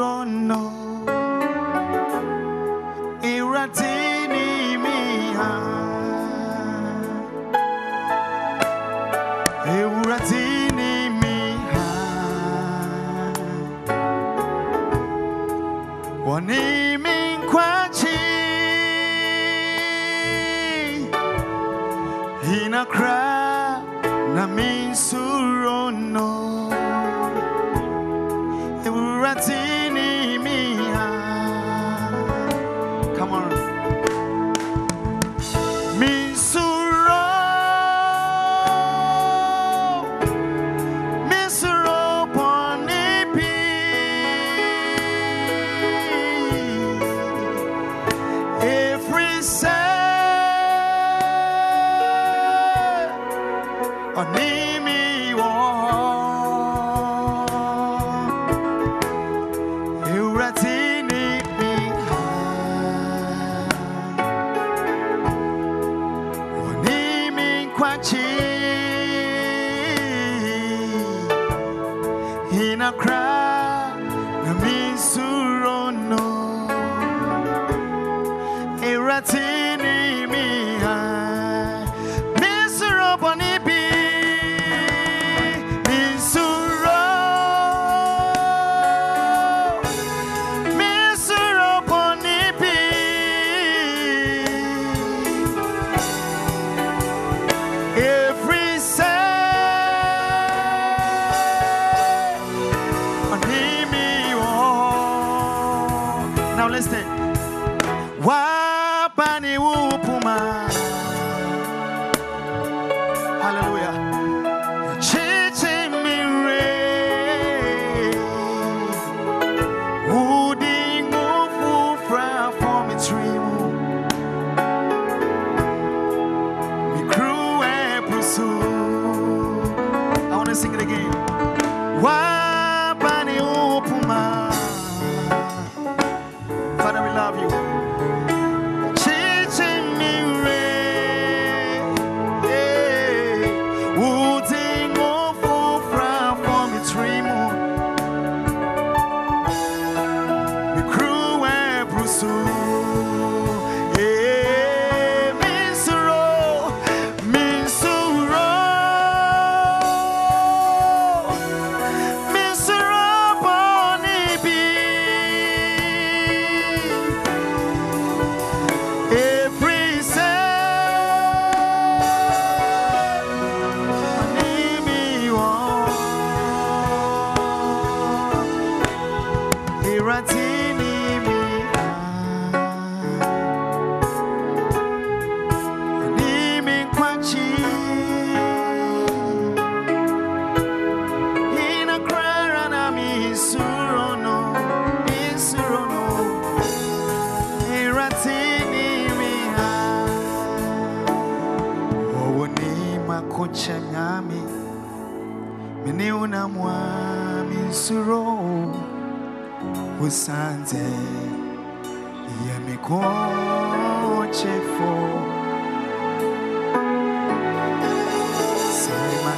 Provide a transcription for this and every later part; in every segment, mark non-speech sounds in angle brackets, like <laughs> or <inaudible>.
Misurono Iratini miha Iratini miha Wani min kwachi Hinakra na misurono Euratini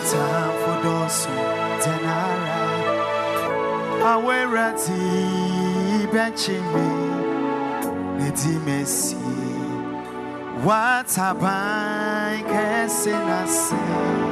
Simata Fodoso Tenara Awerati Bechimi Neti Messi Watabai Kesinasi Oh Yemi Chifu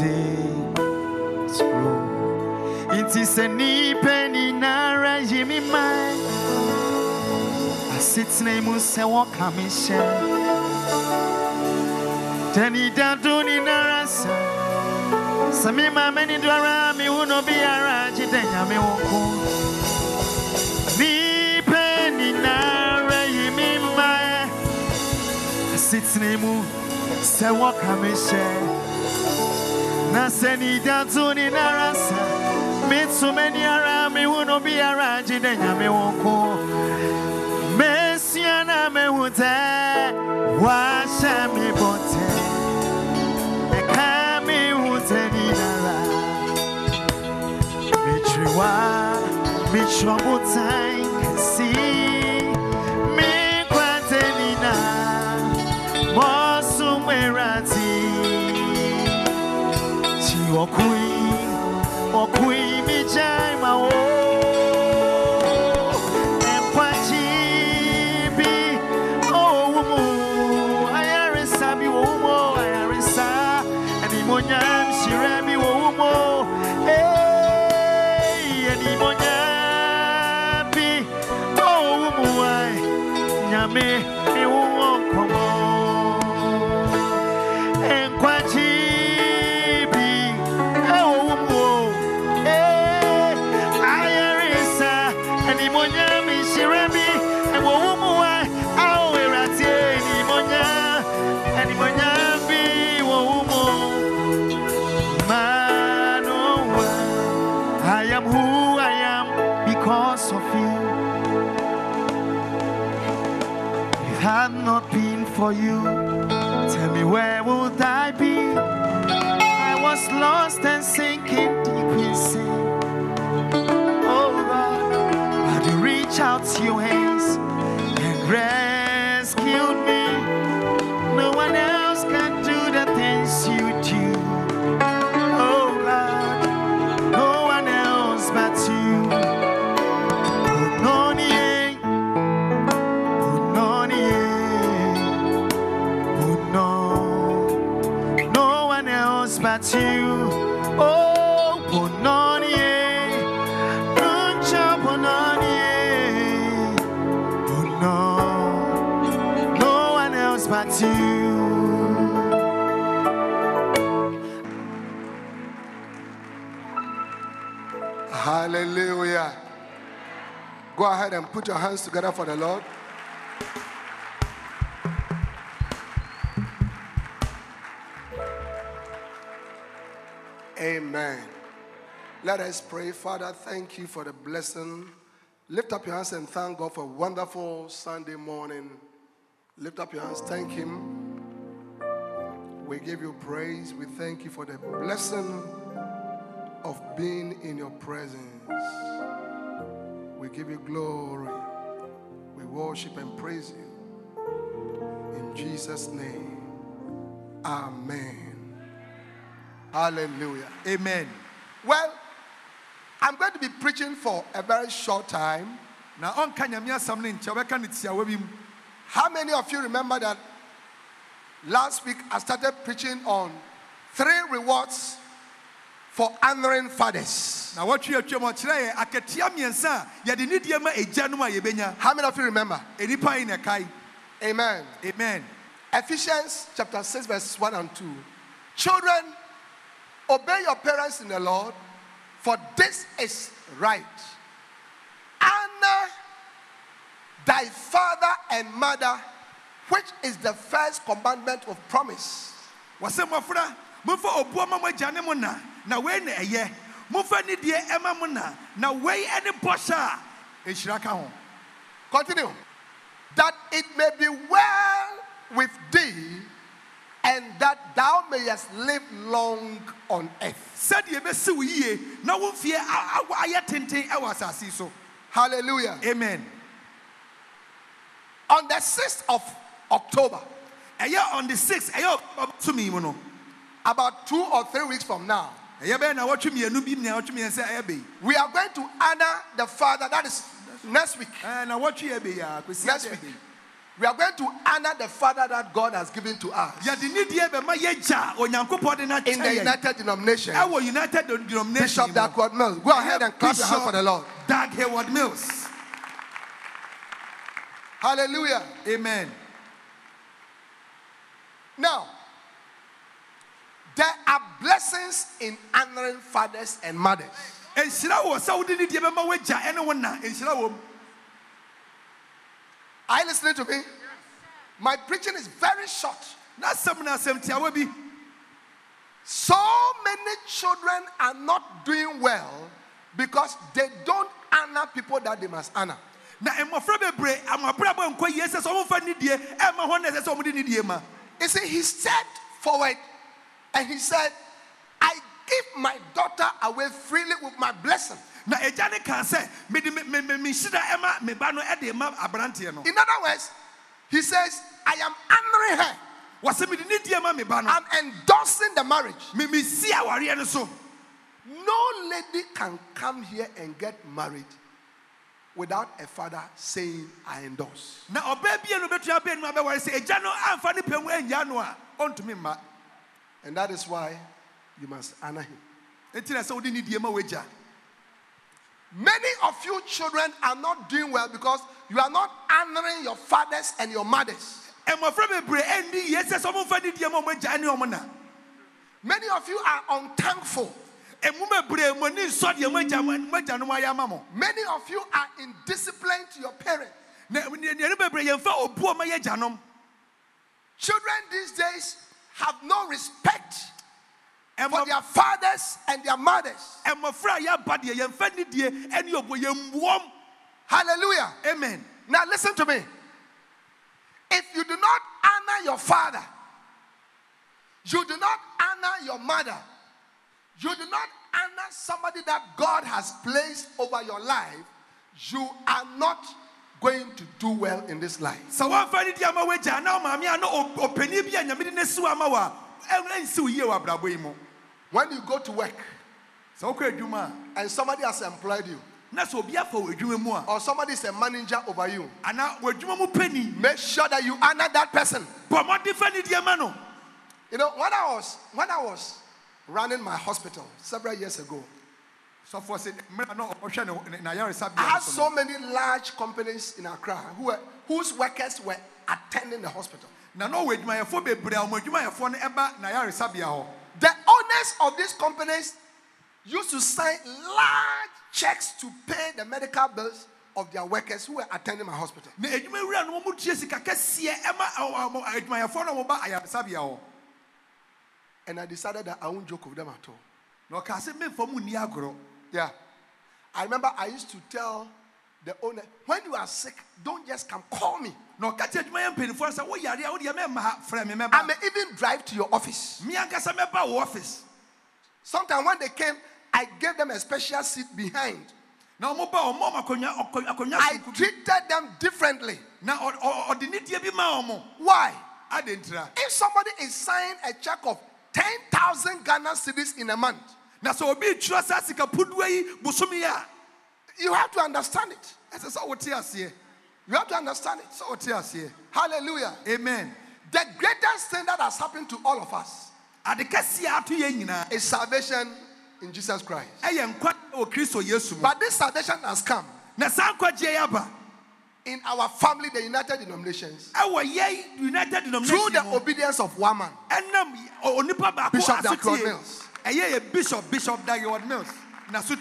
mete suro Inti sɛ nipa nyinara yi mi man asetena mu sɛ wɔka me hyɛ tani dado nyinara sa sɛ me ma m'ani do ara me hu no biara yi mi man asetena mu sɛ wɔka me hyɛ na sɛ ni dado nyinara sa Mitsu many ara me uno be a raji de nyame wonko. Messiana me hute, washa me bote. E kami hute ni nara. Mitriwa, mitrobo fuoco for you, tell me where would I be? I was lost and sinking deep in sin. Oh but you reach out to your hands Go ahead and put your hands together for the Lord. Amen. Let us pray. Father, thank you for the blessing. Lift up your hands and thank God for a wonderful Sunday morning. Lift up your hands, thank Him. We give you praise. We thank you for the blessing of being in your presence. We give you glory. We worship and praise you. In Jesus' name. Amen. Hallelujah. Amen. Well, I'm going to be preaching for a very short time. How many of you remember that last week I started preaching on three rewards for honoring fathers? na wɔtwe atwam ɔkyerɛ yɛ akatua mmiɛnsa a yɛde ne deɛ ma agyanom a yɛbɛnya How many of you remember? ɛnipa yi na ɛkae Amen. amen Ephesians chapter 6, verse 1 and 2. Children, obey your parents in the Lord, for this is right. Honor thy father and mother, which is the first commandment of promise. Wɔsɛ mmɔfra momfa obuo ma mo agya ne mo na wei na ɛyɛ. Momfa ne deɛ ɛma mo na. Na wei ne bɔhyɛ a ɛhyira ka ho. Continue. That it may be well with thee and that thou mayest live long on earth. sɛdeɛ ɛbɛsi wo yie na wo mfie a- a- ayɛ tenten ɛwɔ asase yi so. Hallelujah. amen. On the 6th of October, ɛyɛ on the 6th ɛyɛ ɔtumi mu no. About two or three weeks from now, ɛyɛ bɛyɛ na wɔtwe mmienu bi na wɔtwe mmiɛnsa ɛyɛ bɛyi we are going to honor the Father. That is next week. ɛɛ na wɔtwe yɛ bɛyi a kwesi Next week. We are going to honor the Father that God has given to us yɛde nidie bɛma yɛgya onyankopɔn de no in the United Denomination. united denomination Bishop mu. Dag Heward-Mills. Go ahead and clap your hands for the Lord. Dag Heward-Mills. Hallelujah. Amen. Now, there are blessings in honoring fathers and mothers. Nhyira wɔ sɛ wode ne deɛ bɛma wagya ɛne wo na nhyira wɔ. Are you listening to me? My preaching is very short. Na asɛm na asɛm tiawa bi. So many children are not doing well because they don't honor people that they must honor. Na mmɔfra bebree amabrabɔ nkɔ yie sɛ sɛ ɔmomfa ne die ɛma hɔ na ɛsɛ sɛ ɔmode ne die ma. You see, he stepped forward and he said, I give my daughter away freely with my blessing. In other words, he says, I am honoring her. Wɔsɛ mede ne die ma me ba no. I'm endorsing the marriage. Me me si awareɛ no so. No lady can come here and get married without a father saying, I endorse. And that is why you must honor him. Enti na sɛ wode ne die ma wagya. Many of you children are not doing well because you are not honoring your fathers and your mothers. mmɔfra bebree ɛnni yie sɛ sɛ ɔmomfa ne die ma ɔmo agya ne ɔmo na Many of you are unthankful. emu bebree mo ani nsɔ deɛ mo agya mo mo agya no mo ayɛ ama mo Many of you are indisciplined to your parents. na nnuane bebree yɛmfa obu ɔmo yɛ agyanom Children these days have no respect for their fathers and their mothers. mmɔfra a yɛaba deɛ yɛmfa ne die ɛne obu yɛmbuom Hallelujah. amen Now listen to me. If you do not honor your father, you do not honor your mother, you do not honor somebody that God has placed over your life, you are not going to do well in this life. sɛ wɔmfa ne die ama wagya na ɔmaame a na ɔ- ɔpanin bi a nyame de ne siw ama wo a ɛn- ɛnsiw yie wɔ abrabɔ yi mu When you go to work sɛ wokɔ adwuma and somebody has employed you, na sɛ obi afa wɔ adwuma mu a or somebody is a manager over you, anaa wɔ adwuma mu pani make sure that you honor that person. bɔ mmɔden fa ne die ma no You know, when I was when I was running my hospital several years ago, I had so many large companies in Accra who were, whose workers were attending the hospital. na na ɔwɔ adwumayɛfoɔ bebree a ɔmo adwumayɛfoɔ no ɛba n'ayaresabea hɔ The owners of these companies used to sign large checks to pay the medical bills of their workers who were attending my hospital. And I decided that I won't joke with them at all. Na ɔkaa sɛ mmemfa mu nni agorɔ Yeah. I remember I used to tell the owner, when you are sick, don't just come, call me. na ɔka kyerɛ adwumayɛ mpanimfoɔ no sɛ woyare a wodeɛ mɛmma ha frɛ me I may even drive to your office. me ankasa mɛba wo office Sometimes when they came, I gave them a special seat behind. na ɔmo ba ɔmo ɔmo akonnwa ɔkɔ- I treated them differently. ɔmo Why? ade ntira If somebody is signing a check of 10,000 Ghana cedis in a month, na sɛ obi twerɛ saa sika pudua yi bosom yi a you have to understand it. ɛsɛ sɛ wote aseɛ You have to understand it. sɛ wote aseɛ Hallelujah. amen The greatest thing that has happened to all of us ade kɛseɛ ato yɛn nyinaa is salvation in Jesus Christ. ɛyɛ nkwa wɔ kristo yesu mu But this salvation has come na saa nkwagyeɛ yi aba in our family, the United Denominations, united through the obedience of one man. ɛnam ɔ- onipa baako Bishop asotie Mills. Ɛyɛ yɛ bishop bishop Dag Heward-Mills na so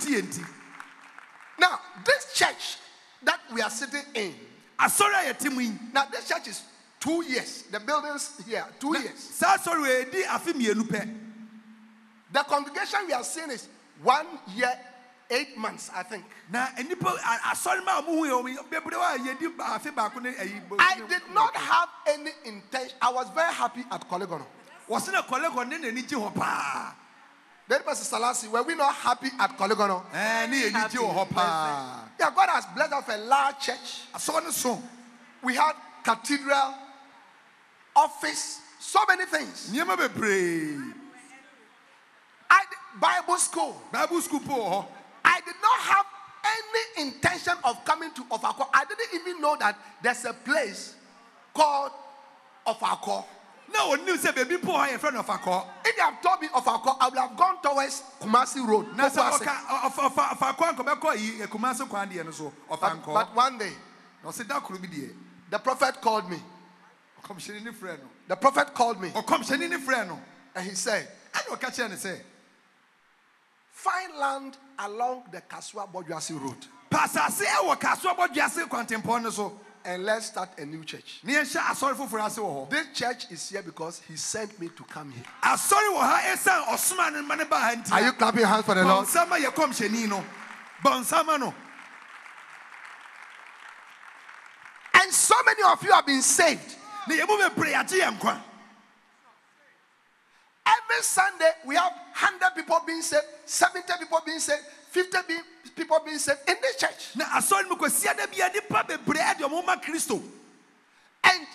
Now, this church that we are sitting in, asɔre a mu yi now this church is two years. The buildings here, two years. saa asɔre wɔ edi afe mmienu pɛ The congregation we are seeing is one year, eight months, I think. na nipa a- asɔre ma a ɔmo hu yɛ ɔmo bebree a yɛdi ba- baako ne ɛyi. I did not have any intention. I was very happy at Korle Gonno. wɔse na kɔlɛkɔ ne n'ani gye hɔ paa Then, Pastor Salasi, were we not happy at Korle Gonno? ɛɛ ne yɛ ani gye wɔ hɔ paa Yeah, God has blessed us with a large church. asɔre no so We had cathedral, office, so many things. I Bible school. bible school I did not have any intention of coming to Ofaakor. I didn't even know that there's a place called Ofaakor. Na onim sɛ baabi po hɔ yɛfrɛ no ɔfakɔ If they have told me Ofaakor, I would have gone towards Kumasi Road. so no so but, but one day, na ɔse da koro the prophet called me. ɔkɔmhyɛni ne frɛ no. The prophet called me. Ɔkɔmhyɛni ne frɛ no. And he said, ɔka kyerɛ no sɛ Find land along the Kasoa Bawjiase Road pa asase ɛwɔ kasoa bɔdwe ase kwantempɔn no so and let's start a new church. ne yɛnhyɛ asɔre foforɔ ase wɔ hɔ This church is here because he sent me to come here. asɔre wɔ ha ɛsiane ɔsoma ne ma ne baa ha nti Are you clapping your hands for the Lord? bɔnsama yɛ kɔmhyɛni no bɔnsama no And so many of you have been saved. ne yɛmu bebree agye yɛ nkwa Every Sunday, we have 100 people being saved, 70 people being saved, 50 be- people being saved in this church. na asɔre no mu kɔsia da bia nipa bebree ɛde ɔmo ma kristo And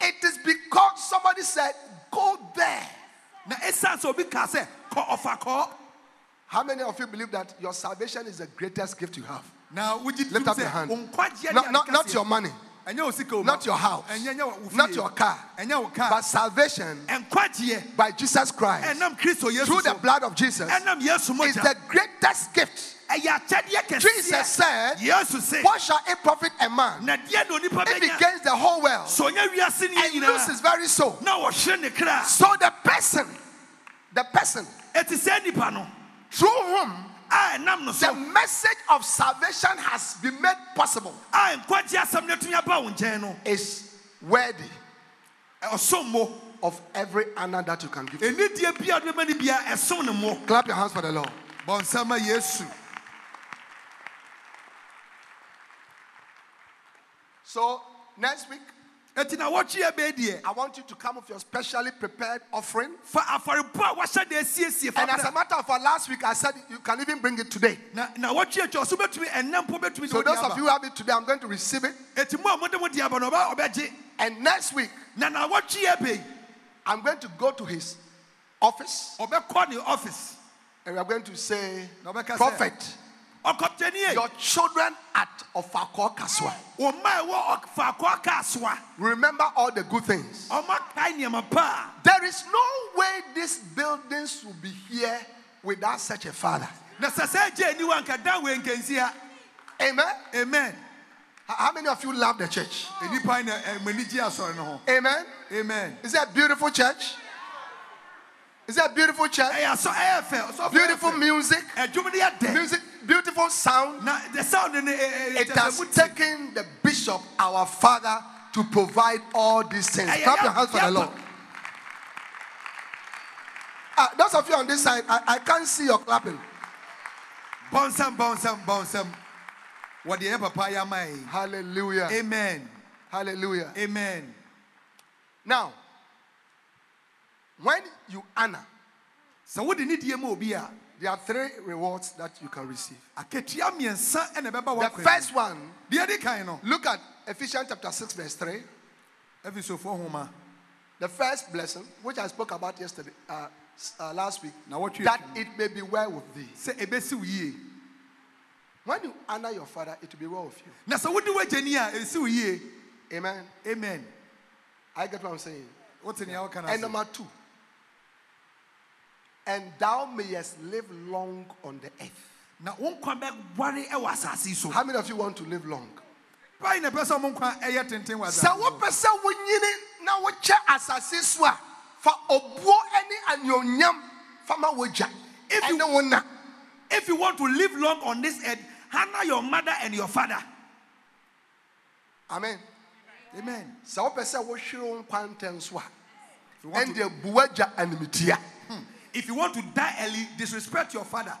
it is because somebody said, Go there. na ɛsiane sɛ obi kaa sɛ kɔ ɔfa How many of you believe that your salvation is the greatest gift you have? na wogye Lift up your hand. nkwagyeɛ Not, not, ade not kɛseɛ. your money, ɛnyɛ wo sika not your house, not your car, ɛnyɛ wo car. But salvation by Jesus Christ. Ɛnam kristo yesu through the blood of Jesus is the greatest gift. Jesus said, What shall it profit a man na deɛ na if he gains the whole world sɛ ɔnyɛ wiase ne and loses very soul? na wɔhwere ne kra. So the person, the person ɛte sɛ nipa through whom a ɛnam no the so. message of salvation has been made possible. A nkwagye asɛm no atumi aba wo nkyɛn no is worthy mo of every honor that you can give. ɛnidie bia de bɛma no bia ɛsom ne mo Clap your hands for the Lord. bɔnsama yesu. So next week, ɛti na wɔtwe ɛbɛɛ I want you to come with your specially prepared offering. fa afɔrebɔ a wahyɛ de asiesie fa And as a matter of fact, last week I said you can even bring it today. na na wɔtwe atwa ɔso bɛtumi ɛnɛ mpo bɛtumi So those of you who have it today, I'm going to receive it. ɛti mu a mode mo de aba no ɔbɛ And next week, na na wɔtwe ɛbɛɛ I'm going to go to his office office and we are going to say, Na ɔbɛka sɛ- Prophet, your children at Ofaakor Kasoa. wɔn mma ɛwɔ faakɔ aka asoa Remember all the good things. ɔma kae nneɛma pa There is no way these buildings will be here without such a father. a na sɛ sɛ gye aniwa nka da Amen. amen How many of you love the church? nnipa na eh, m'ani gye asɔre no ho Amen. amen Is that a beautiful church? Is that a beautiful church? Eh, ɛyɛ eh, fɛ Beautiful music, ɛdwom no yɛ dɛ music, beautiful sound. na the sound no ɛ- ɛ- It ɛkyɛ sɛ has taken the bishop, our father, to provide all these things. Clap your hands for the Lord. Ah, those of you on this side, I, I can't see your clapping. bɔnsɛm bɔnsɛm bɔnsɛm wɔde yɛ papa yɛ ama yɛ Hallelujah. amen Hallelujah. amen Now, when you honor, so what do you obi a there are three rewards that you can receive. akatua mmiɛnsa ɛna ɛbɛba The first one, mu. deɛ di kan look at Ephesians chapter 6, verse 3. afisofoɔ homa The first blessing, which I spoke about yesterday, uh, uh, last week, Now what you- that it may be well with thee. sɛ ɛbɛsi wo When you honor your father, it will be well with you. na sɛ wode w'agyani a ɛsi Amen. amen I get what I'm saying. nea woka no And number two, and thou mayest live long on the earth. na wo nkwa bɛware ɛwɔ asase yi so. How many of you want to live long? pai na ɛpɛ sɛ ɔmo nkwa ɛyɛ tenten wɔ Sɛ asase so? wopɛ sɛ wonyini na wokyɛ asase so a fa obuo ne anuonyam fama wogya If you- ɛne wo na. If you want to live long on this earth honor your mother and your father. Amen. Amen. Sɛ wopɛ sɛ wohwere wo nkwa ntɛn so a if you want, to, ɛndeɛ bu wagya animtia if you want to die early disrespect your father.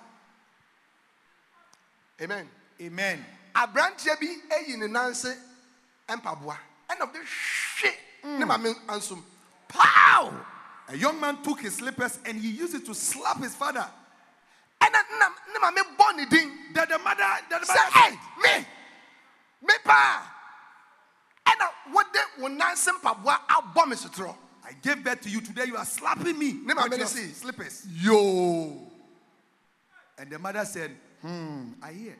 Amen. Amen. Aberanteɛ bi ayi ne nanse mpaboa. Ɛna ɔde hwe ne mm. maame ansom. Pow! A young man took his slippers and he used it to slap his father. na ne maame bɔ ne din. That the mother, that the mother said, me me paa. Ɛna wode wo nanse mpaboa abɔ me sotorɔ I gave birth to you today. You are slapping me. Ne maame with your slippers. yoo And the mother said, Hmm, I hear.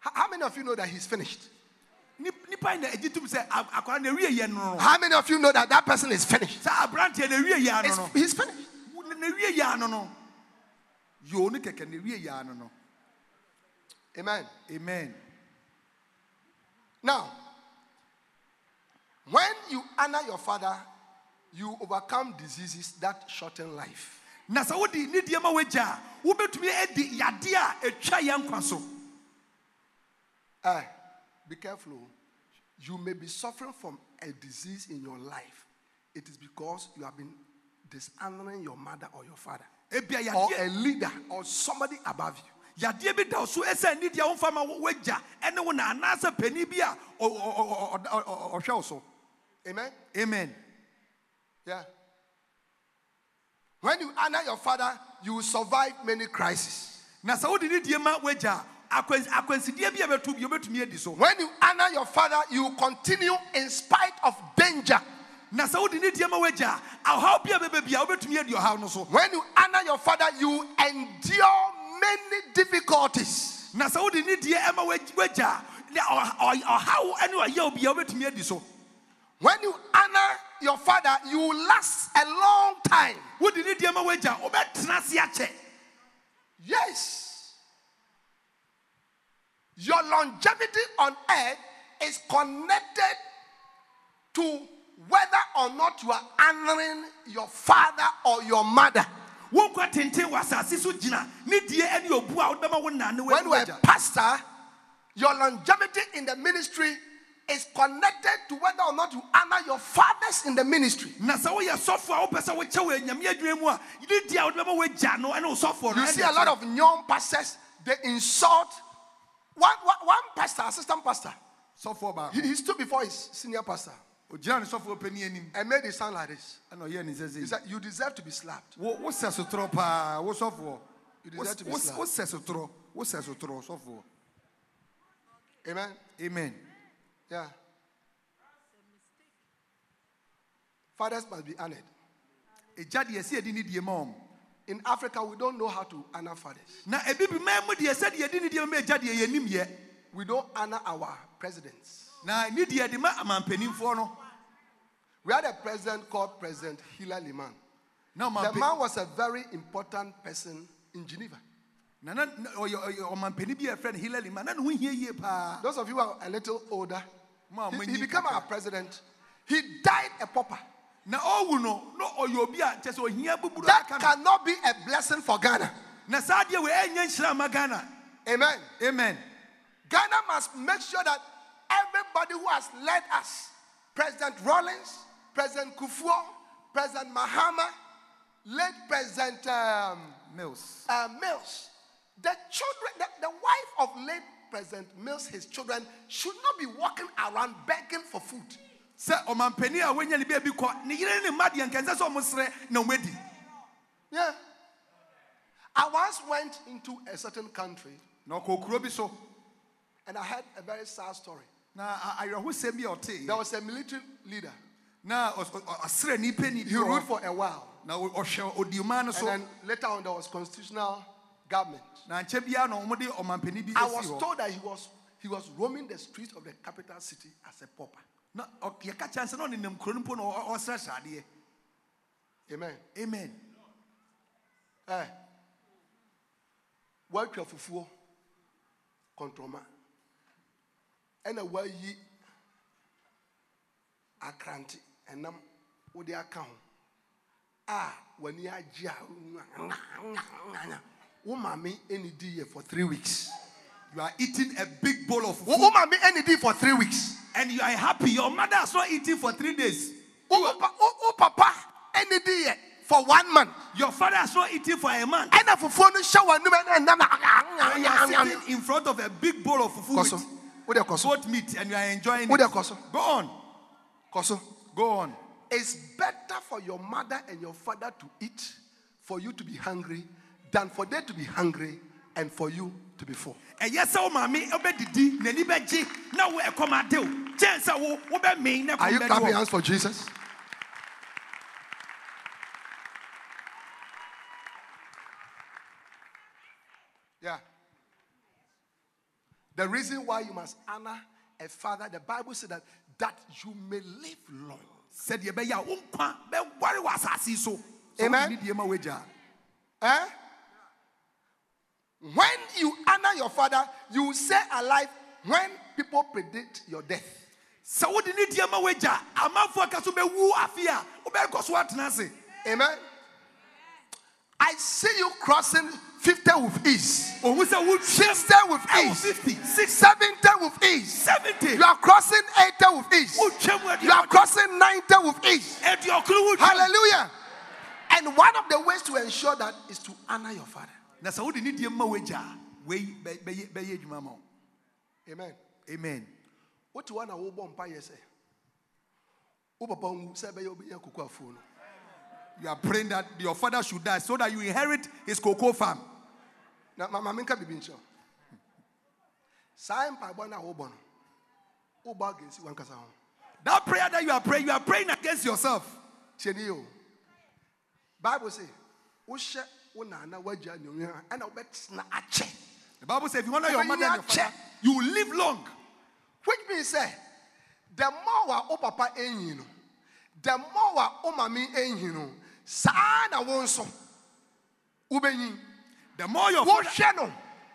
how, many of you know that he's finished nipa na egyi tum sɛ a- akwara na ewie yɛ no no. how many of you know that that person is finished Sɛ aberanteɛ na ewie yɛ ano It's- he's finished Amen. ewie yɛ ano no. Yoo ne kɛkɛ na ewie yɛ ano no. amen Amen. now when you honor your father you overcome diseases that shorten life Na sɛ wodi ne deɛ ma wagya a, wobɛtumi adi yadeɛ a etwa yɛn nkwa so. Eh, be careful. oh. You may be suffering from a disease in your life. It is because you have been dishonoring your mother or your father, Ebia or a yadeɛ leader, or somebody above you. yadeɛ bi da wo so ɛsɛ ne deɛ womfa ma wagya ɛne wo na anaasɛ panin bi a ɔ- ɔ- ɔ- ɔ- ɔ- ɔ- ɔhwɛ wo so. Amen. Amen. Yeah. When you honor your father, you will survive many crises. Na sɛ wode ne deɛ ma wagya a, bi a bɛto bi wobɛtumi so. When you honor your father, you will continue in spite of danger. Na sɛ wode ne deɛ ma wagya a, bi a bi a wobɛtumi adi no so. When you honor your father, you endure many difficulties. Na sɛ wode ne deɛ ɛma wag- wagya a, ne ɔh- ɔh- ɔhaw ne ɔyaw bi a wobɛtumi adi so. When you honor your father, you will last a long time. Wode ne deɛ ma wagya a, wobɛtena ase akyɛ. Yes. Your longevity on earth is connected to whether or not you are honoring your father or your mother. Wo nkwa tenten wɔ asase so gyina ne deɛ ɛne obu a wode bɛma wo When you are a pastor, your longevity in the ministry is connected to whether or not you honor your fathers in the ministry. Na sɛ woyɛ sɔfo a wopɛ sɛ wokyɛ wɔ anyame adwuma mu a ne deɛ a wode bɛma wagya no ɛne wo sɔfoɔ no You see a lot of young pastors, they insult one, one, one pastor, assistant pastor. He, he stood before his senior pastor ogyina ne sɔfoɔ panin anim and made it sound like this. He said, You deserve to be slapped. wo wosɛ sotorɔ paa wo sɔfoɔ You deserve to be slapped. wosɛ sotorɔ wosɛ sotorɔ sɔfoɔ Amen. amen Yeah. Fathers must be honored. ɛgya deɛ ɛsɛ yɛde ne die ma ɔm In Africa, we don't know how to honor fathers. na ebi bi man mu deɛ sɛdeɛ yɛde ne die ma ɛgya deɛ yɛnim yɛ We don't honor our presidents. na ne deɛ de ma amampanimfoɔ no We had a president called President Hilla Limann. na The man was a very important person in Geneva. na na- ɔyɛ ɔyɛ ɔmampanin a yɛfrɛ no Hillary ma na ne ho hia Those of you who are a little older, he, he became our president. He died a pauper. na ɔwu no na ɔyɛ obi a kyɛ sɛ ohia buburu That cannot be a blessing for Ghana. na saa deɛ wɔ ɛnyɛ nhyira ma Ghana Amen. amen Ghana must make sure that everybody who has led us, President Rawlings, President Kufuor, President Mahama, late President um, Mills uh, Mills, the children, the, the wife of late President Mills, his children, should not be walking around begging for food. sɛ ɔmampanin a wɔnya ne baabi kɔ ne yere ne mma deɛ nkɛnsɛ sɛ ɔmo serɛ na ɔmadi Yeah. I once went into a certain country na ɔkɔ kuro bi so and I heard a very sad story. na a- awerɛhosɛm bi a ɔtee There was a military leader. na ɔs- ɔ- ɔ- ɔserɛ nipa ni bi He ruled for a while. na ɔhwɛ odiuman no And so then later on, there was constitutional government. na nkyɛ biara na ɔmode ɔmampanin bi I was told that he was he was roaming the streets of the capital city as a pauper. Amen. amen Eh. Watwa fufuo kontroma. Ɛna wayi akrante ɛnam wode aka ho. A w'ani agye a ɛni di yɛ for three weeks. you are eating a big bowl of food. maame ɛni di for three weeks. and you are happy. Your mother has not eaten for three days. Wo wo pa- wo- wo papa di yɛ for one month. your father has not eaten for a month. Ɛna fufuo no hyɛ w'anum ɛna ɛnam and you are na sitting in front of a big bowl of food kɔ so with wode kɔ goat meat and you are enjoying it. go on. Kɔ so go on. It's better for your mother and your father to eat, for you to be hungry, than for them to be hungry and for you to be full. ɛyɛ sɛ wo maame wobɛdidi n'ani bɛgye na wo ɛkɔm ade wo kyɛn sɛ wo wobɛmee na Are you clapping hands for Jesus? Yeah. The reason why you must honor a father, the Bible said that that you may live long. sɛdeɛ ɛbɛyɛ a wo nkwa bɛware wɔ asase so Sɛ Amen. wode deɛ ma woagya Eh? When you honor your father, you will stay alive when people predict your death. sɛ wode ne deɛ ma woagya amanfoɔ ka so bɛwu afe a wobɛkɔ so atena ase Amen. I see you crossing 50 with ease. wotwam 60 with ease. 50 60 70 with ease. 70 You are crossing 80 with ease. You are crossing 90 with ease. Hallelujah. And one of the ways to ensure that is to honor your father. Na sɛ wode ne deɛ ma woagya a wei bɛ- bɛyɛ adwuma ma wo. Amen. amen. What you want to wobɔ mpa yɛ sɛ wo papa nwu sɛ ɛbɛyɛ wobɛnya koko afuo no. You are praying that your father should die so that you inherit his cocoa farm. Na mama ma menka biribi nkyerɛ wo. saa mpaebɔ no a wobɔ no wobɔ agensi wankasa ho. That prayer that you are praying you are praying against yourself. O. Bible wohyɛ wo naana woagya nnuonyam a ɛna wobɛtena akyɛ the bible says if you honor your mother and your father you will live long. Which means sɛ the more wo papa ɛnyi no the more a wo mame ɛnyi no saa na wo nso wobɛnyi the more your father wohwɛ no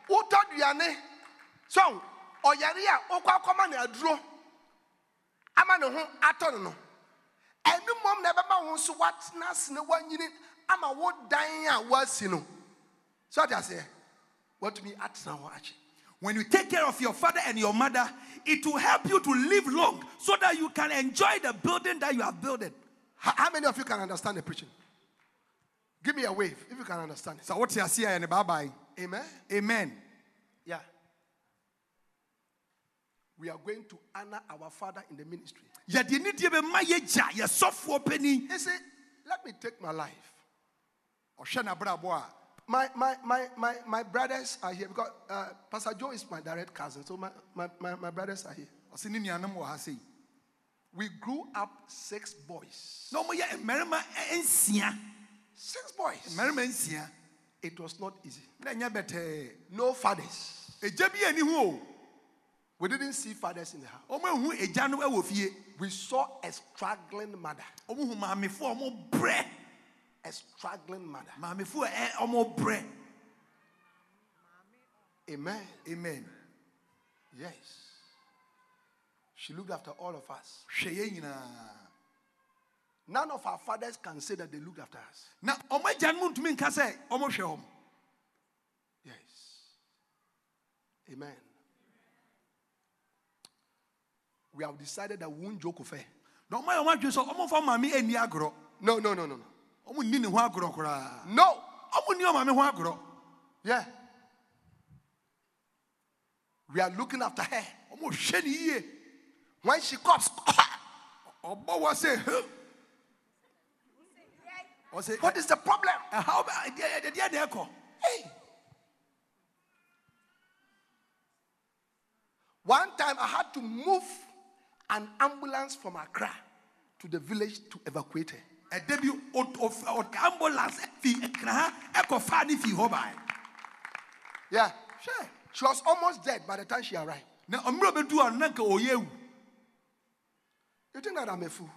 wotɔ duane. So ɔyare a wokɔ akɔma ne aduro ama ne ho atɔ no na ɛbɛma wo nso woatena ase na woanyini ama wo dan a woasi no. So ate aseɛ woatumi atena hɔ akye when you take care of your father and your mother it will help you to live long so that you can enjoy the building that you are building. How, many of you can understand the preaching? Give me a wave if you can understand it. So what you see I and bye bye amen? Amen. Yeah. We are going to honor our father in the ministry. Yɛde ne deɛ bɛma yɛgya yɛsɔfoɔ pani he said let me take my life. a My, my, my, my, my brothers are here because uh, Pastor Joe is my direct cousin. So my, my, my, my brothers are here. ɔse ne nuanom wɔ ha sei We grew up six boys. na ɔmoyɛ mmarima nsia Six boys. It was not easy. No fathers. ɛgya bi ani ho o We didn't see fathers in the house. ɔmo ehu ɛgya no ɛwɔ fie We saw a struggling mother. Ɔmo hu maamefoɔ a ɔmo brɛ A struggling mother. maamefoɔ ɛ- ɔmo eh, brɛ Amen. amen Yes. She looked after all of us. hwɛ yɛn nyinaa None of our fathers can say that they looked after us. na ɔmo agya no ntumi nka sɛ ɔmo hwɛ ɔmo Yes. Amen. We have decided that we won't joke with her. na ɔmo ayɛ ɔmo adwene sɛ ɔmo fa maame ani agorɔ No, no, no, no, no. Ɔmo nni ne ho agorɔ koraa No. ɔmo nni ɔmaame ho agorɔ Yeah. We are looking after her. ɔmo hwɛ ne yie When she comes, ɔbɔ wɔ sɛ "Huh." ɔsɛ what is the problem? ɛhaw bɛ ɛdeɛ ɛdeɛ na ɛkɔ Hey. One time I had to move an ambulance from Accra to the village to evacuate her. Ɛda bi ɔde ambulance eh, fi eh, ɛkra ha eh, ɛkɔ ne fi hɔ baa Yeah. hwɛ She was almost dead by the time she arrived. na ɔmmerɛ bɛdu a na nka ɔyɛ ewu You think that I'm a fool?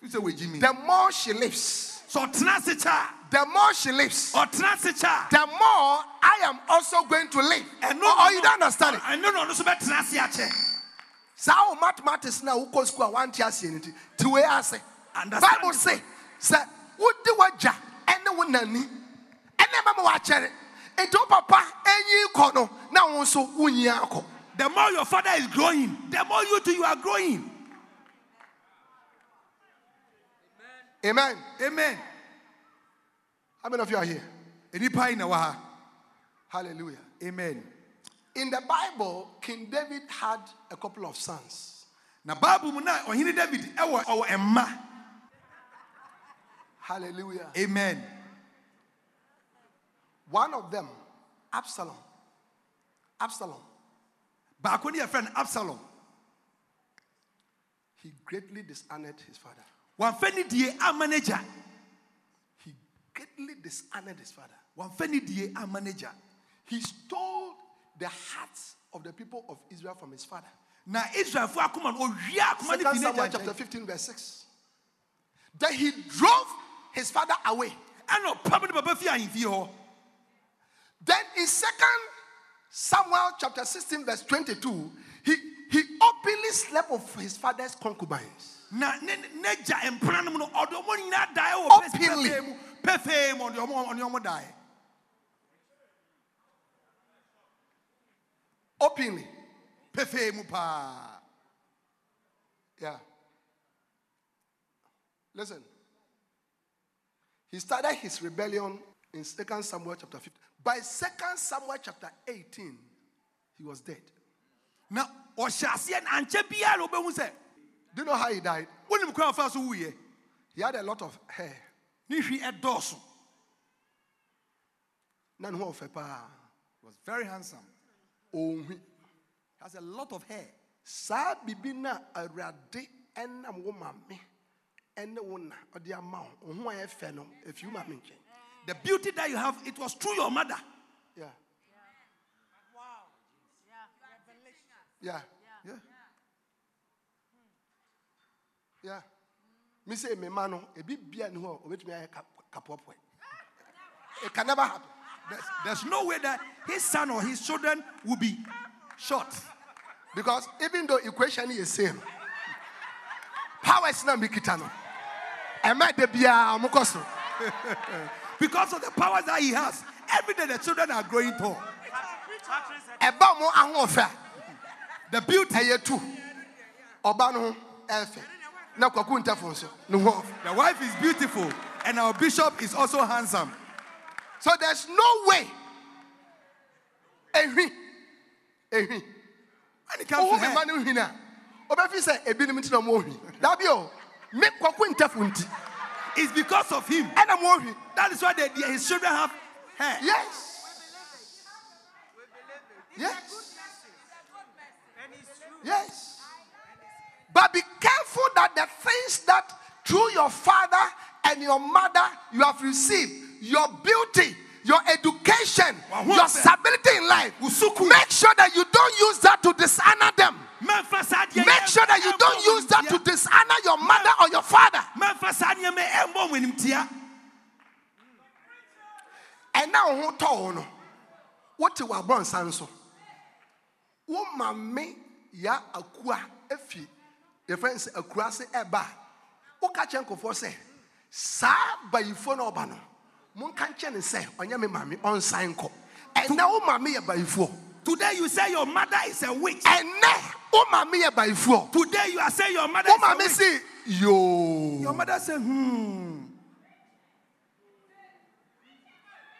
fi sɛ wɔgyi mi The more she lives, ase kyɛ the more she lives, ɔtena kyɛ the more I am also going to live. ɛno Or, oh, or oh, you don't understand it. ɛno na ɔno nso bɛtena ase akyɛ saa wo mathematics na wokɔ school a no nti te wei ase Understand bible it. Sɛ wode w'agya ɛne wo nani. Ɛne ma ma wakyɛre nti wo papa ɛnyi kɔ no na wo nso wonyi akɔ. The more your father is growing the more you too you are growing. Amen. Amen. How many of you are here? Enipa yi na wɔ ha. Hallelujah. Amen. In the bible king david had a couple of sons. Na bible mu na ɔhene david ɛwɔ ɔwɔ ɛma Hallelujah. Amen. One of them, Absalom. Absalom. Baako ne yɛ friend Absalom. He greatly dishonored his father. Wamfa ne die ama n'agya. He greatly dishonored his father. Wamfa ne die ama n'agya. He stole the hearts of the people of Israel from his father. Na Israelfo akoma no owia akoma ne Second Samuel chapter 15, verse 6. Then he drove his father away. Ɛna ɔpam ne papa fi ahemfie hɔ. Then in Second Samuel chapter 16, verse 22, he, he openly slept with his father's concubines. Na ne ne- n'agya mpena no mu no ɔde ɔmo nyinaa dae wɔ Openly. pɛfɛɛ mu. Pɛfɛɛ mu ɔde ɔmo ɔde ɔmo dae. Openly. Pɛfɛɛ mu paa. Yeah. Listen. He started his rebellion in 2 Samuel chapter 15. By 2 Samuel chapter 18, he was dead. Now, ɔhyɛ aseɛ na ankyɛ biara na ɔbɛhu Do you know how he died? wonim kwan a ɔfaa so wuyɛ. He had a lot of hair. Ne hwi ɛdɔɔso. None of was very handsome. Oh, he Has a lot of hair. Saa bibi na awurade ɛnam wo maame ɛne wo na ɔde ama wo. Ho a ɛyɛ fɛ no, efi wo maame nkyɛn. The beauty that you have, it was through your mother. Yeah. Yeah. Yeah. Yeah. Me say me man no ebi bia ni ho obetumi ayɛ ka- kapɔpɔ. It can never happen. There's, there's no way that his son or his children will be short. Because even though equation is same, powers na mi kita no. <laughs> Because of the powers that he has. Every day the children are growing tall. Ɔmo ahoɔfɛ The beauty, a ɛyɛ tu. Ɔba no ho ɛfɛ. Na kwaku ntɛfo nso ne ho ɔfɛ. the wife is beautiful, and our bishop is also handsome. So there's no way. Ehwi. Ehwi. When it comes to mi ma hair, ne hwi na. Ɔbɛfi sɛ ebinom ti na ɔmo ohwi. Dabi o. Me kwaku ntɛfo nti. it's because of him. And I'm worried. That is why they, they- his children have hair. Yes. Yes. Yes. But be careful that the things that through your father and your mother you have received, your beauty, your education, your stability in life, make sure that you don't use that to dishonor them. Memfa saa adeɛ Make sure that you don't use that to dishonor your mother or your father. And now, nneɛma yi ɛmmɔ wo nimtia. ɛna wo ho tɔ wo no wote w'abɔnsa nso wo maame ya akua afi yɛfrɛ no sɛ akura se ɛba a woka kyerɛ nkɔfoɔ sɛ saa no ɔba no monka nkyɛ ne sɛ ɔnyɛ me maame ɔnsan nkɔ ɛnɛ wo maame yɛ bayifoɔ Today you say your mother is a witch. ɛnɛ wo maame yɛ bayifoɔ Today you are saying your mother wo is a maame se yoo Your mother say hmm.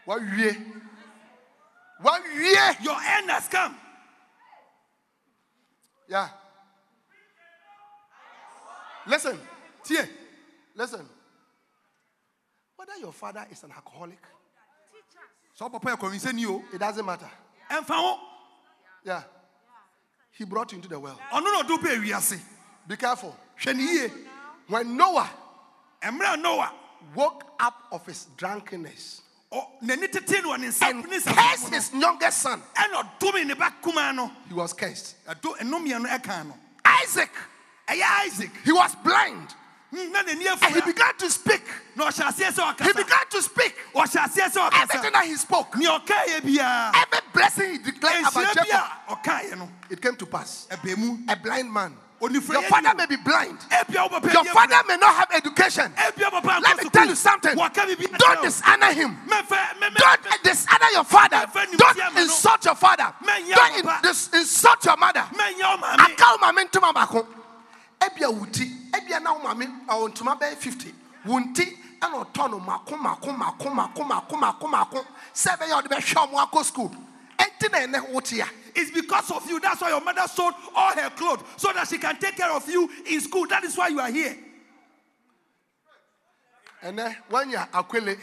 wawie wawie Your end has come. yeah listen Tie. Listen. Whether your father is an alcoholic, So papa yɛ kɔnwinsɛ ni o. it doesn't matter. Ho. Yeah. He brought you into the world. Ɔno na ɔde wo bɛɛ wiase. Be careful. When Noah Noah woke up of his drunkenness ɔ- n'ani tete no wɔ ne nsa and cursed his youngest son, ɛna ɔdome ne ba kumaa no. he was cursed. Ɛdo ɛnomia no ɛka no. Isaac, Isaac. he was blind and he began to speak. Na ɔhyɛ aseɛ sɛ He began to speak. Ɔhyɛ aseɛ sɛ Everything that he spoke, Nea ɔkaeɛ biara. every blessing he declared about Jacob, bi a ɔkaeɛ no. it came to pass. A blind man. Your father may be blind. Ebia wo papa Your father may not have education. Let me tell you something. Wɔka biribi akyerɛ Don't dishonor him. Mɛfɛ- mɛ- mɛ- Don't dishonor your father. Don't mutia ma no. insult your father. Don't wo in- papa. dis- insult your mother. Mɛnyɛ wo maame. Aka wo maame ntoma. Ebia ti, na maame ɔwɔ ntoma bɛyɛ 50. Wo nti ɛna ɔtɔ no mako mako mako mako mako mako mako. Sɛ ɛbɛyɛ ɔde bɛhwɛ ɔmo akɔ school. Ɛnti na ɛnɛ wo a. It's because of you. That's why your mother sold all her clothes so that she can take care of you in school. That is why you are here. And then when you're akwele,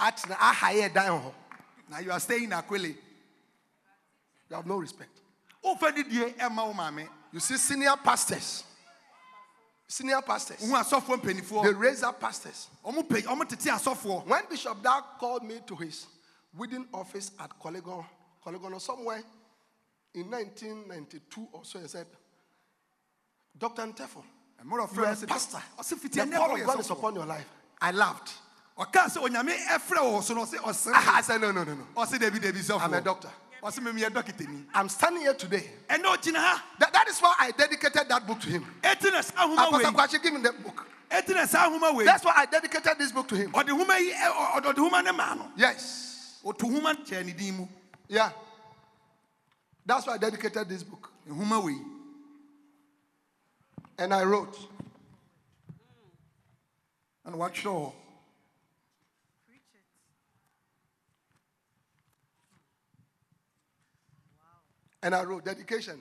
at the higher down, Now you are staying in Akwele. you have no respect. Wofa ni die ɛma wo maame. You see, senior pastors, senior pastors, they raise up pastors. Ɔmo pe ɔmo tete asɔfoɔ. When Bishop Dag called me to his wedding office at Korle Gonno, Collegon or somewhere in 1992 or so, he said, Dr. Ntefo, you are a pastor. Oh, Fiti The call of God is upon your life. I laughed. Ɔka sɛ onyame ɛfrɛ wɔ no <laughs> I said, no, no, no, no. Ɔsɛ David David sɔfoɔ. I'm a doctor. Ɔsɛ mɛmi yɛ dɔkitani. I'm standing here today. Ɛnɛ ɔgyina ha. That, that is why I dedicated that book to him. Eti na saa ahoma Apostle. Kwashi, give me that book. Eti na saa ahoma wei. That's why I dedicated this book to him. Ɔde homa yi ɛ- ɔ- ɔde homa ne maa no. Yes. Ɔto homa kyɛ ne din mu. Yeah. That's why I dedicated this book. And I wrote, And watwerɛ hɔ. And I wrote, dedication.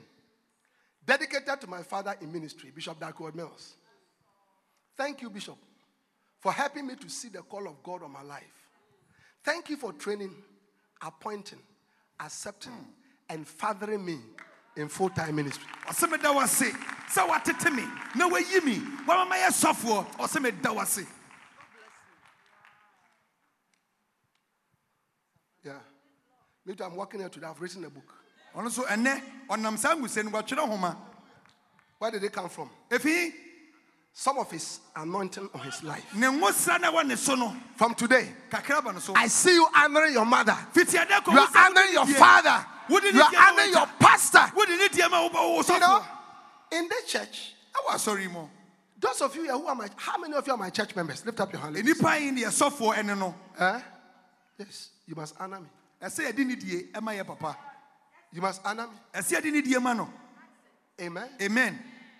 Dedicated to my father in ministry, Bishop Dag Heward-Mills. Thank you, Bishop, for helping me to see the call of God on my life. Thank you for training, appointing, accepting, and fathering me in full time ministry. ɔsɛ meda wo ase sɛ woatete me na woayi me woama mayɛ sɔfoɔ ɔsɛ meda wo ase Yeah. Me too, I'm working here today. I've written a book. Ɔno nso ɛnɛ ɔnam saa ngusɛ no watwerɛ homa Where did it come from? ɛfii Some of his anointing on his life. ne ngosra na ɛwɔ ne so no From today, kakra ba no so I see you honoring your mother. kɔ You are honoring your father. You are honoring your pastor. wode ne deɛ ma wobɔ You know, in this church, ɛwɔ asɔre mu those of you here who are my, how many of you are my church members? Lift up your hand. ladies. nnipa yi ne yɛ sɔfoɔ ɛne no Eh? Yes, you must honor me. ɛsɛ yɛde ne die ɛma yɛ papa You must honor me. ɛsɛ yɛde ne die ma no Amen. amen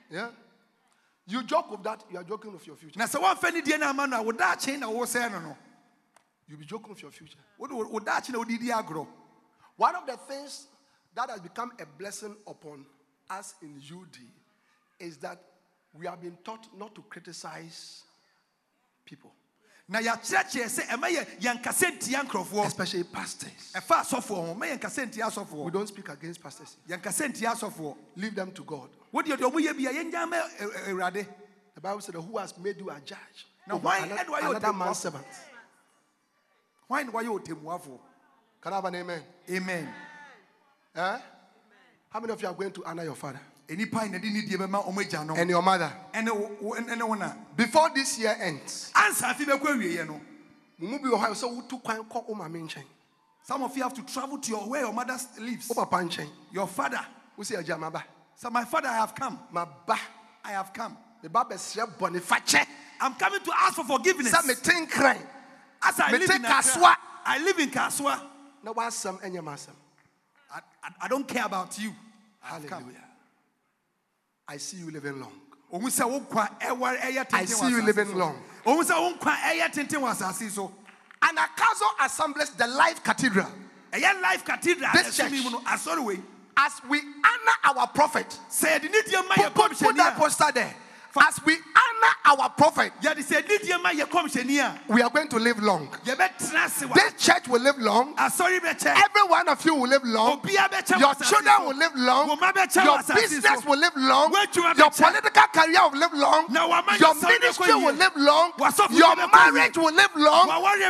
Yeah. You joke with that, you are joking with your future. na sɛ woamfa ne die no ama no a wo daakye na wosɛe no no You'll be joking with your future. wode wo wo daakye na wode di agorɔ One of the things that has become a blessing upon us in UD is that we have been taught not to criticize people, na yɛakyerɛkyerɛ sɛ ɛma yɛ yɛnkasɛ ntia nkurɔfoɔ especially pastors. ɛfa asɔfoɔ ho ma yɛnkasɛ ntia We don't speak against pastors. yɛnkasɛ ntia asɔfoɔ Leave them to God. wode deɛ ɔmo yɛ bia yɛngya ma Ɛ- eh, Ɛ- eh, eh, awurade The Bible said, Who has made you a judge? Now, why another, do I another man's servant. hwan ne wayɛ ɔtɛmmuafoɔ Can I have an amen? amen Eh? How many of you are going to honor your father ɛnipa yi na de ne die bɛma ɔmo and your mother? ɛne wo- wo- ɛne wo Before this year ends, ansa afi bɛkɔ awieɛ no. Mo mu bi wɔ hɔ a sɛ wotu kwan kɔ wo some of you have to travel to your where your mother lives. Your father. Wo sɛ agya so my father i have come. I have come. Meba bɛsrɛ bɔne fakyɛ i'm coming to ask for forgiveness. Sɛ mete nkran as i live in. Accra, i live in Kasoa. Na woasɛm ɛnyɛ m'asɛm. I, I, I don't care about you. I have come. Hallelujah. I see you living long. ohun sɛ wo nkwa ɛwɔ I see you living long. ohun sɛ wo nkwa ɛyɛ tenten wɔ asase so And Akazo Assemblies, the Life Cathedral, life cathedral This church. mu no asɔre wei as we honor our prophet, sɛ yɛde ne die ma put, put, put that poster there. As we honor our prophet, a yɛde sɛ ne die ma yɛ kɔmhyɛni a we are going to live long. yɛbɛtena ase wɔ This church will live long. Every one of you will live long. Your children will live long. Wo mma bɛkyɛ Your business will live long. Your political career will live long. Your ministry will live long. Your marriage will live long.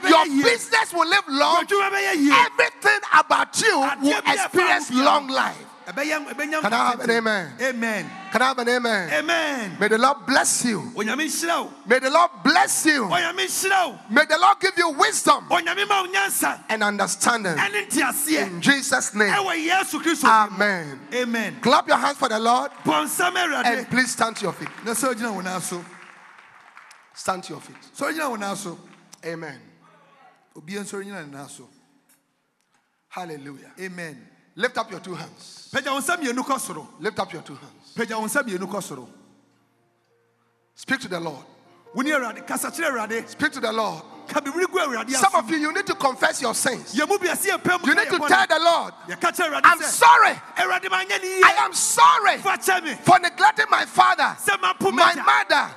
Your business will live long. W'adwuma bɛyɛ yie. Everything about you will bi a ɛfa experience long life. Can I have an amen? amen Can I have an amen? amen May the Lord bless you. onyame nhyira wo May the Lord bless you. onyame nhyira wo May the Lord give you wisdom onyame ma wo nyansa and understanding. In Jesus' name. ɛwɔ yesu kristo din mu. Amen. amen Clap your hands for the Lord and please stand to your feet. na sɛ ogyina wo nan so Stand to your feet. sɛ ogyina wo nan so Amen. obia nso ogyina ne nan so Hallelujah. amen Lift up your two hands. pagya wo nsa mmienu kɔ soro Lift up your two hands. pagya wo nsa mmienu kɔ soro Speak to the Lord. wo ne awurade kasa kyerɛ awurade Speak to the Lord. ka bibiri gu awurade Some of you, you need to confess your sins. yɛ mu biase yɛ pɛ mu You need to tell the Lord, yɛka kyerɛ awurade I'm sorry. awurade manyɛ ne I am sorry fa kyɛ me for neglecting my father, my mother,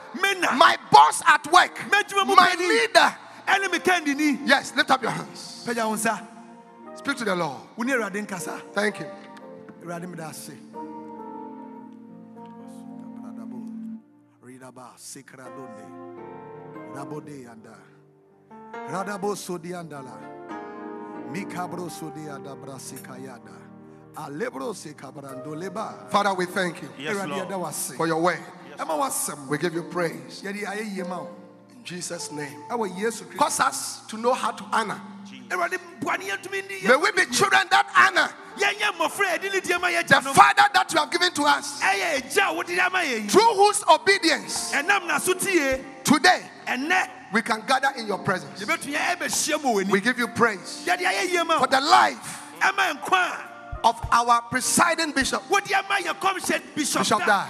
my boss at work, my leader. ɛne me kandini Yes, lift up your hands. Pagya wo nsa Speak to the Lord. wo ne awurade nkasa Thank Him. awurade meda ase Ridaba, Sikradonde, Radabo Sodi andala, Mikabro Sodi adabra Alebro Sikabrando leba. Father, we thank you Yes, Awurade Lord. yɛda wo ase. for your word. Ɛma wasɛm. We give you praise Yɛde ayɛ yie ma wo. in Jesus' name. Ɛwɔ Yesu Kristo. Cause us to know how to honor. Awurade boa ne yɛntumi ndi May we be children that honor yɛnyɛ mmɔfra a yɛde ne die ma the. Father that you have given to us, Ɛyɛ agya a wode de ama yɛn yi. through whose obedience today we can gather in your presence. yɛbɛtumi ɛbɛhyia mu wɔ We give you praise Yɛde ayɛ yie ma for the life Ɛma nkwa a of our presiding bishop, wode ama yɛ kɔmhyɛ bishop. Dag.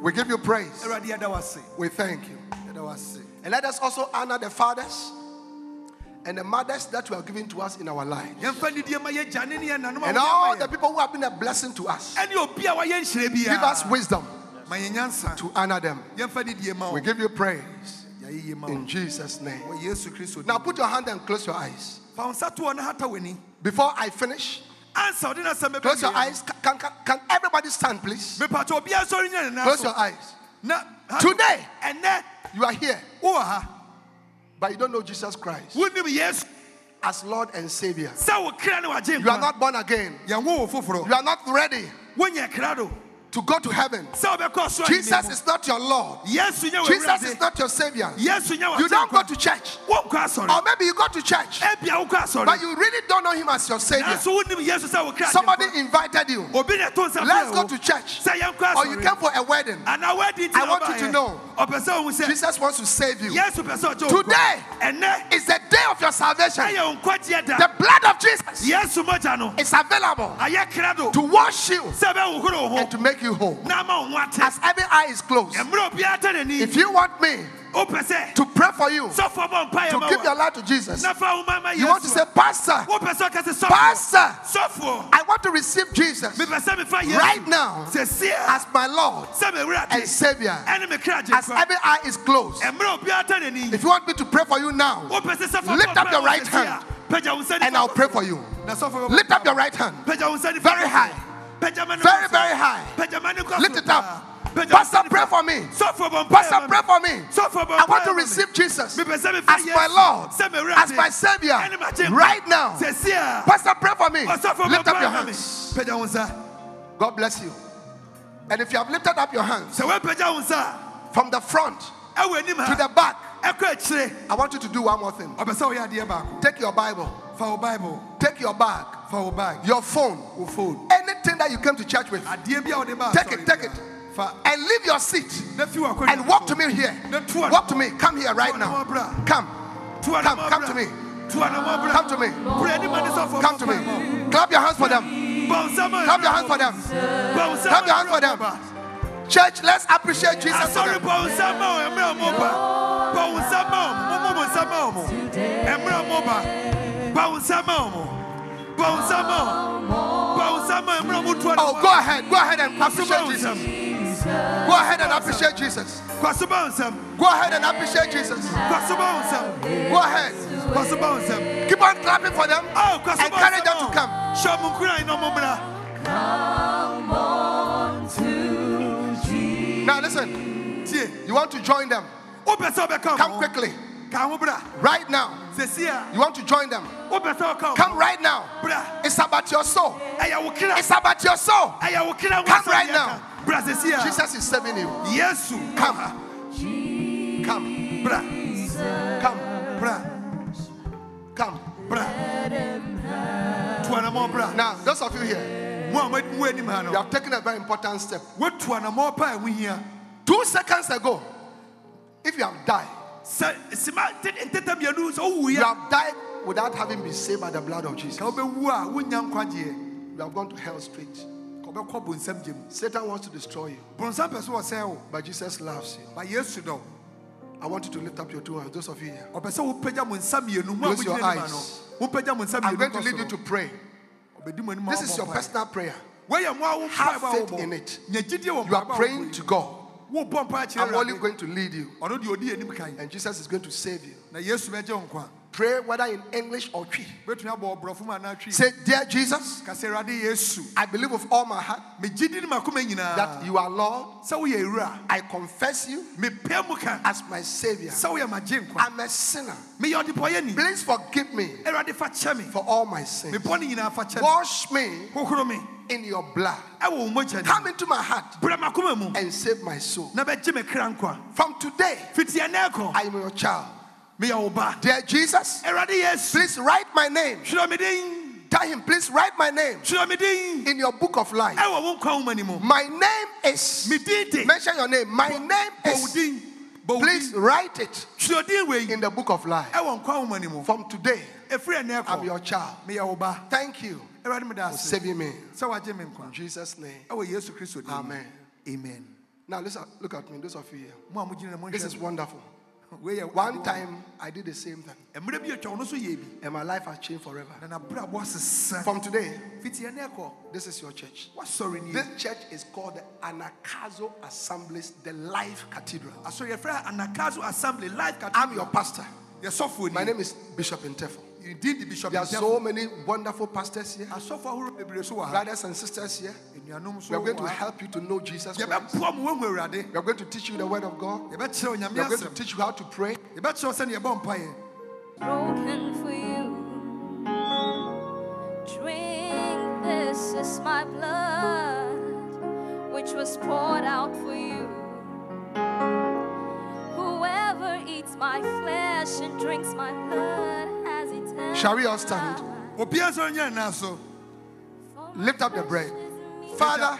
We give you praise. Awurade yɛda wo ase. We thank you. Yɛda wo ase. And let us also honor the fathers and the mothers that were given to us in our lives. Yɛmfa ne die ma yɛgya ne ne yɛnanom a And all the people who have been a blessing to us. ɛne obi a wayɛ nhyerɛ biara. Give us wisdom to honor them. yɛmfa ne die ma wo. We give you praise Yɛayɛ yie ma wo. in Jesus' name. Wɔ Yesu Kristo Now put your hand and close your eyes. fa wo nsa to hɔ na hata w'ani. Before I finish, close your eyes. Can, can, can everybody stand, please? no. mepatɛ obiara sɔre nya ne nan Close your eyes. Today, you are here, but you don't know Jesus Christ as Lord and Savior. sɛ wo kra ne wagye You are not born again. yɛnwo wo foforɔ You are not ready. Wonyɛ kra do to go to heaven. sɛ wobɛkɔ so Jesus is not your Lord. nyɛ Jesus is not your Savior. nyɛ You don't go to church. Or maybe you go to church, ebia wokɔ asɔre but you really don't know Him as your Savior. nanso wonim yesu sɛ wo kra agye Somebody invited you. obi ne to nsa Let's go to church. Or you came for a wedding. I want you to know. ɔpɛ sɛ ohu sɛ Jesus wants to save you. yesu pɛ sɛ ɔgye wo nkwa. Today is the day of your salvation. ɛyɛ wo nkwagyeɛ da The blood of Jesus yesu mogya no is available ayɛ kra do to wash you sɛ bɛhohoro wo ho and to make you whole. na ama wo As every eye is closed, mmerɛ obiara ta n'ani if you want me to pray for you, sɔfoɔ bɔ mpaeɛ to give your life to Jesus, na fa wo ma ma you want to say. Pastor, wopɛ sɛ ɔka sɛ Pastor, I want to receive Jesus mepɛ sɛ mefa yesu right now as my Lord and Savior. ɛne me kra gye As every eye is closed, mmerɛ obiara ta n'ani if you want me to pray for you now, wopɛ sɛ sɔfoɔ Lift up your right hand sɛsia a, pagya wo nsa and I'll pray for you. na sɔfoɔ bɛbɔ Lift up your right hand. pagya wo nsa nifa Very high. Pagya ma ne Very, very high. pagya ma ne nkwa Lift it up. paa. Pagya wo Pastor, pray for me. sɔfoɔ bɔ mpaeɛ Pastor, pray for me. I want to receive Jesus mepɛ sɛ mefa as my Lord, as my Savior ɛne m'agye nkwa. right now. Pastor, pray for me. Lift up your hands. pagya wo nsa God bless you. And if you have lifted up your hands sɛ woapagya wo nsa from the front a ɛwɔ anim to the back, I want you to do one more thing. ɔpɛ sɛ woyɛ adeɛ baako Take your Bible, take your bag, your phone, phone that you came to church with, adeɛ bi a wode take it, take it, and leave your seat na fi w'akonnwa and walk to me here. Walk to me. Come here right now. Come. Come, come to me. Come to me. Pray ni mani sɔfo Come to me. Clap your hands for them. Bɔn nsɛm a Clap your hands for them. Clap your hands for them. Church, let's appreciate Jesus for Asɔre Oh, go ahead. Go ahead and appreciate Jesus. Go ahead and appreciate Jesus. Kwasuba nsɛm. Go ahead and appreciate Jesus. Kwasuba nsɛm. Go ahead. Kwasuba. Keep on clapping for them. Oh, Encourage them to o. come. Hyɛ mo nkura yi na ɔmo mmra. Now listen. Tie. You want to join them? Wopɛ sɛ wobɛka Come quickly. Ka ho bra. Right now. You want to join them? wopɛ sɛ wɔka Come right now. It's about your soul. Ɛyɛ wo kra. It's about your soul. Ɛyɛ wo kra. Come right now. Jesus is saving you. Yesu. Come. Come. Bra. Come. Bra. Come. Bra. Now, those of you here, Mo a mo mo anim ha you have taken a very important step. Wotu anamɔ pa a ɛho hia. Two seconds ago, if you have died, Sɛ sima te- ntɛtɛ mmienu sɛ wowu you have died without having been saved by the blood of Jesus. Ka wobɛwu a wonya nkwagyeɛ. You have gone to hell straight. Ka wobɛkɔ bonsam gye mu. Satan wants to destroy you, Bonsam pɛ so wɔsɛe wo. but Jesus loves you. Ba Yesu dɔ. I want you to lift up your two hands, those of you here. ɔpɛ sɛ wopagya mo nsa mmienu mo a Close your eyes. no wopagya mo nsa I'm going to lead you to pray. Ɔbɛdi mo anim a This is your personal prayer. Wɔyɛ mo a wo Have faith in it. Nya gyidie wɔ You are praying to. God. Wobɔ mpaeɛ kyerɛ I'm only going to lead you. ɔno deɛ ɔdi anim kan And Jesus is going to save you. na yesu bɛgye wo nkwa Pray whether in English or Twi. bɛtumi abɔ ɔborɔfo mu anaa twi Say, Dear Jesus, ka sɛ awurade yesu I believe with all my heart megyedi ne makoma nyinaa that you are Lord. sɛ woyɛ awura I confess you mepɛ mu ka as my Savior. sɛ woyɛ magye nkwa I'm a sinner. Please forgive me awurade fa me for all my sins. mebɔ ne nyinaa fa kyɛ me Wash me in your blood. ɛwɔ wo mogya Come into my heart brɛ makoma mu and save my soul. na bɛgye me kra nkwa From today, fiti ɛnɛ kɔ I am your child. meyɛ wo ba Dear Jesus, please write my name. twerɛ me din Tell him, please write my name twerɛ me din in your book of life. ɛwɔ wo nkwa woma ni mu My name is. me Mention your name. My name is. Please write it twerɛ din wei in the book of life. ɛwɔ nkwa woma ni mu From today, I'm your child. meyɛ wo ba Thank you awurade meda for ase saving me. sɛ wagye me nkwa In Jesus' name. ɛwɔ yesu kristo din mu. Amen. amen Now listen, look at me, those of you here. mo a mogyina na This is wonderful. <laughs> One time I did the same thing, mmerɛ bi atwa wo no so yɛ bi and my life has changed forever. na nabrabɔ sesa From today, fiti ɛnɛ kɔ this is your church. This church is called the Anakazo Assemblies, the Life Cathedral. asɔre yɛfrɛ anakazo assembly life Cathedral. I'm your pastor. My name is Bishop Intefo. Din de bishop There are so many wonderful pastors here, asɔfoɔ ahorow bebree so brothers and sisters here. We are going to help you to know Jesus Christ. yɛbɛboa mo wahu awurade We are going to teach you the word of God. We are going to teach you how to pray. yɛbɛkyerɛ wo sɛne yɛbɔ mpaeɛ broken for you. Drink, this is my blood, which was poured out for you. Whoever eats my flesh and drinks my blood has eternal Shall we all stand? Lift up the bread. Father,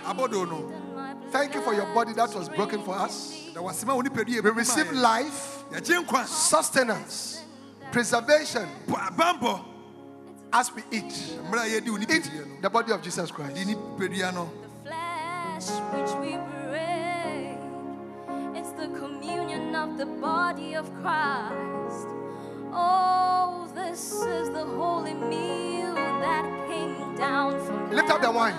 thank you for your body that was broken for us. We receive life, sustenance, preservation as we eat. Eat the body of Jesus Christ. The flesh which we break, it's the communion of the body of Christ. Oh, this is the holy meal that came down from Lift up the wine.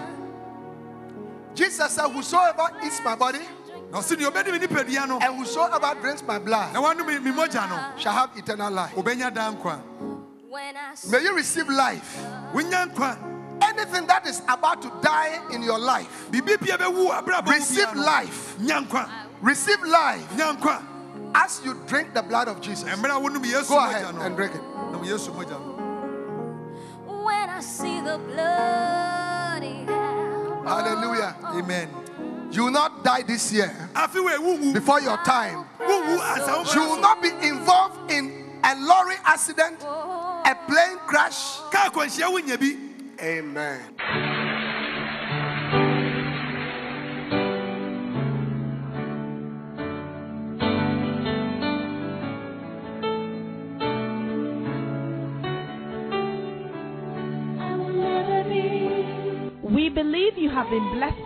Jesus said, Whosoever eats my body na ɔse deɛ ɔbɛdi me nipadua no and whosoever drinks my blood na wanom me mogya no. shall have eternal life. wobɛnya daa nkwa May you receive life. wonya nkwa Anything that is about to die in your life, biribi bia bɛwu abrabɔ mu receive life. nya Receive life. Nya nkwa as you drink the blood of Jesus. mmerɛ a wonom yesu Go ahead mogya and drink it. nom yesu mogya no when I see the bloody Lamb. Hallelujah. Oh. amen You will not die this year afe wei wowu before your time. You will not be involved in a lorry accident, a plane crash. kaa akwanhyia wonya bi Amen.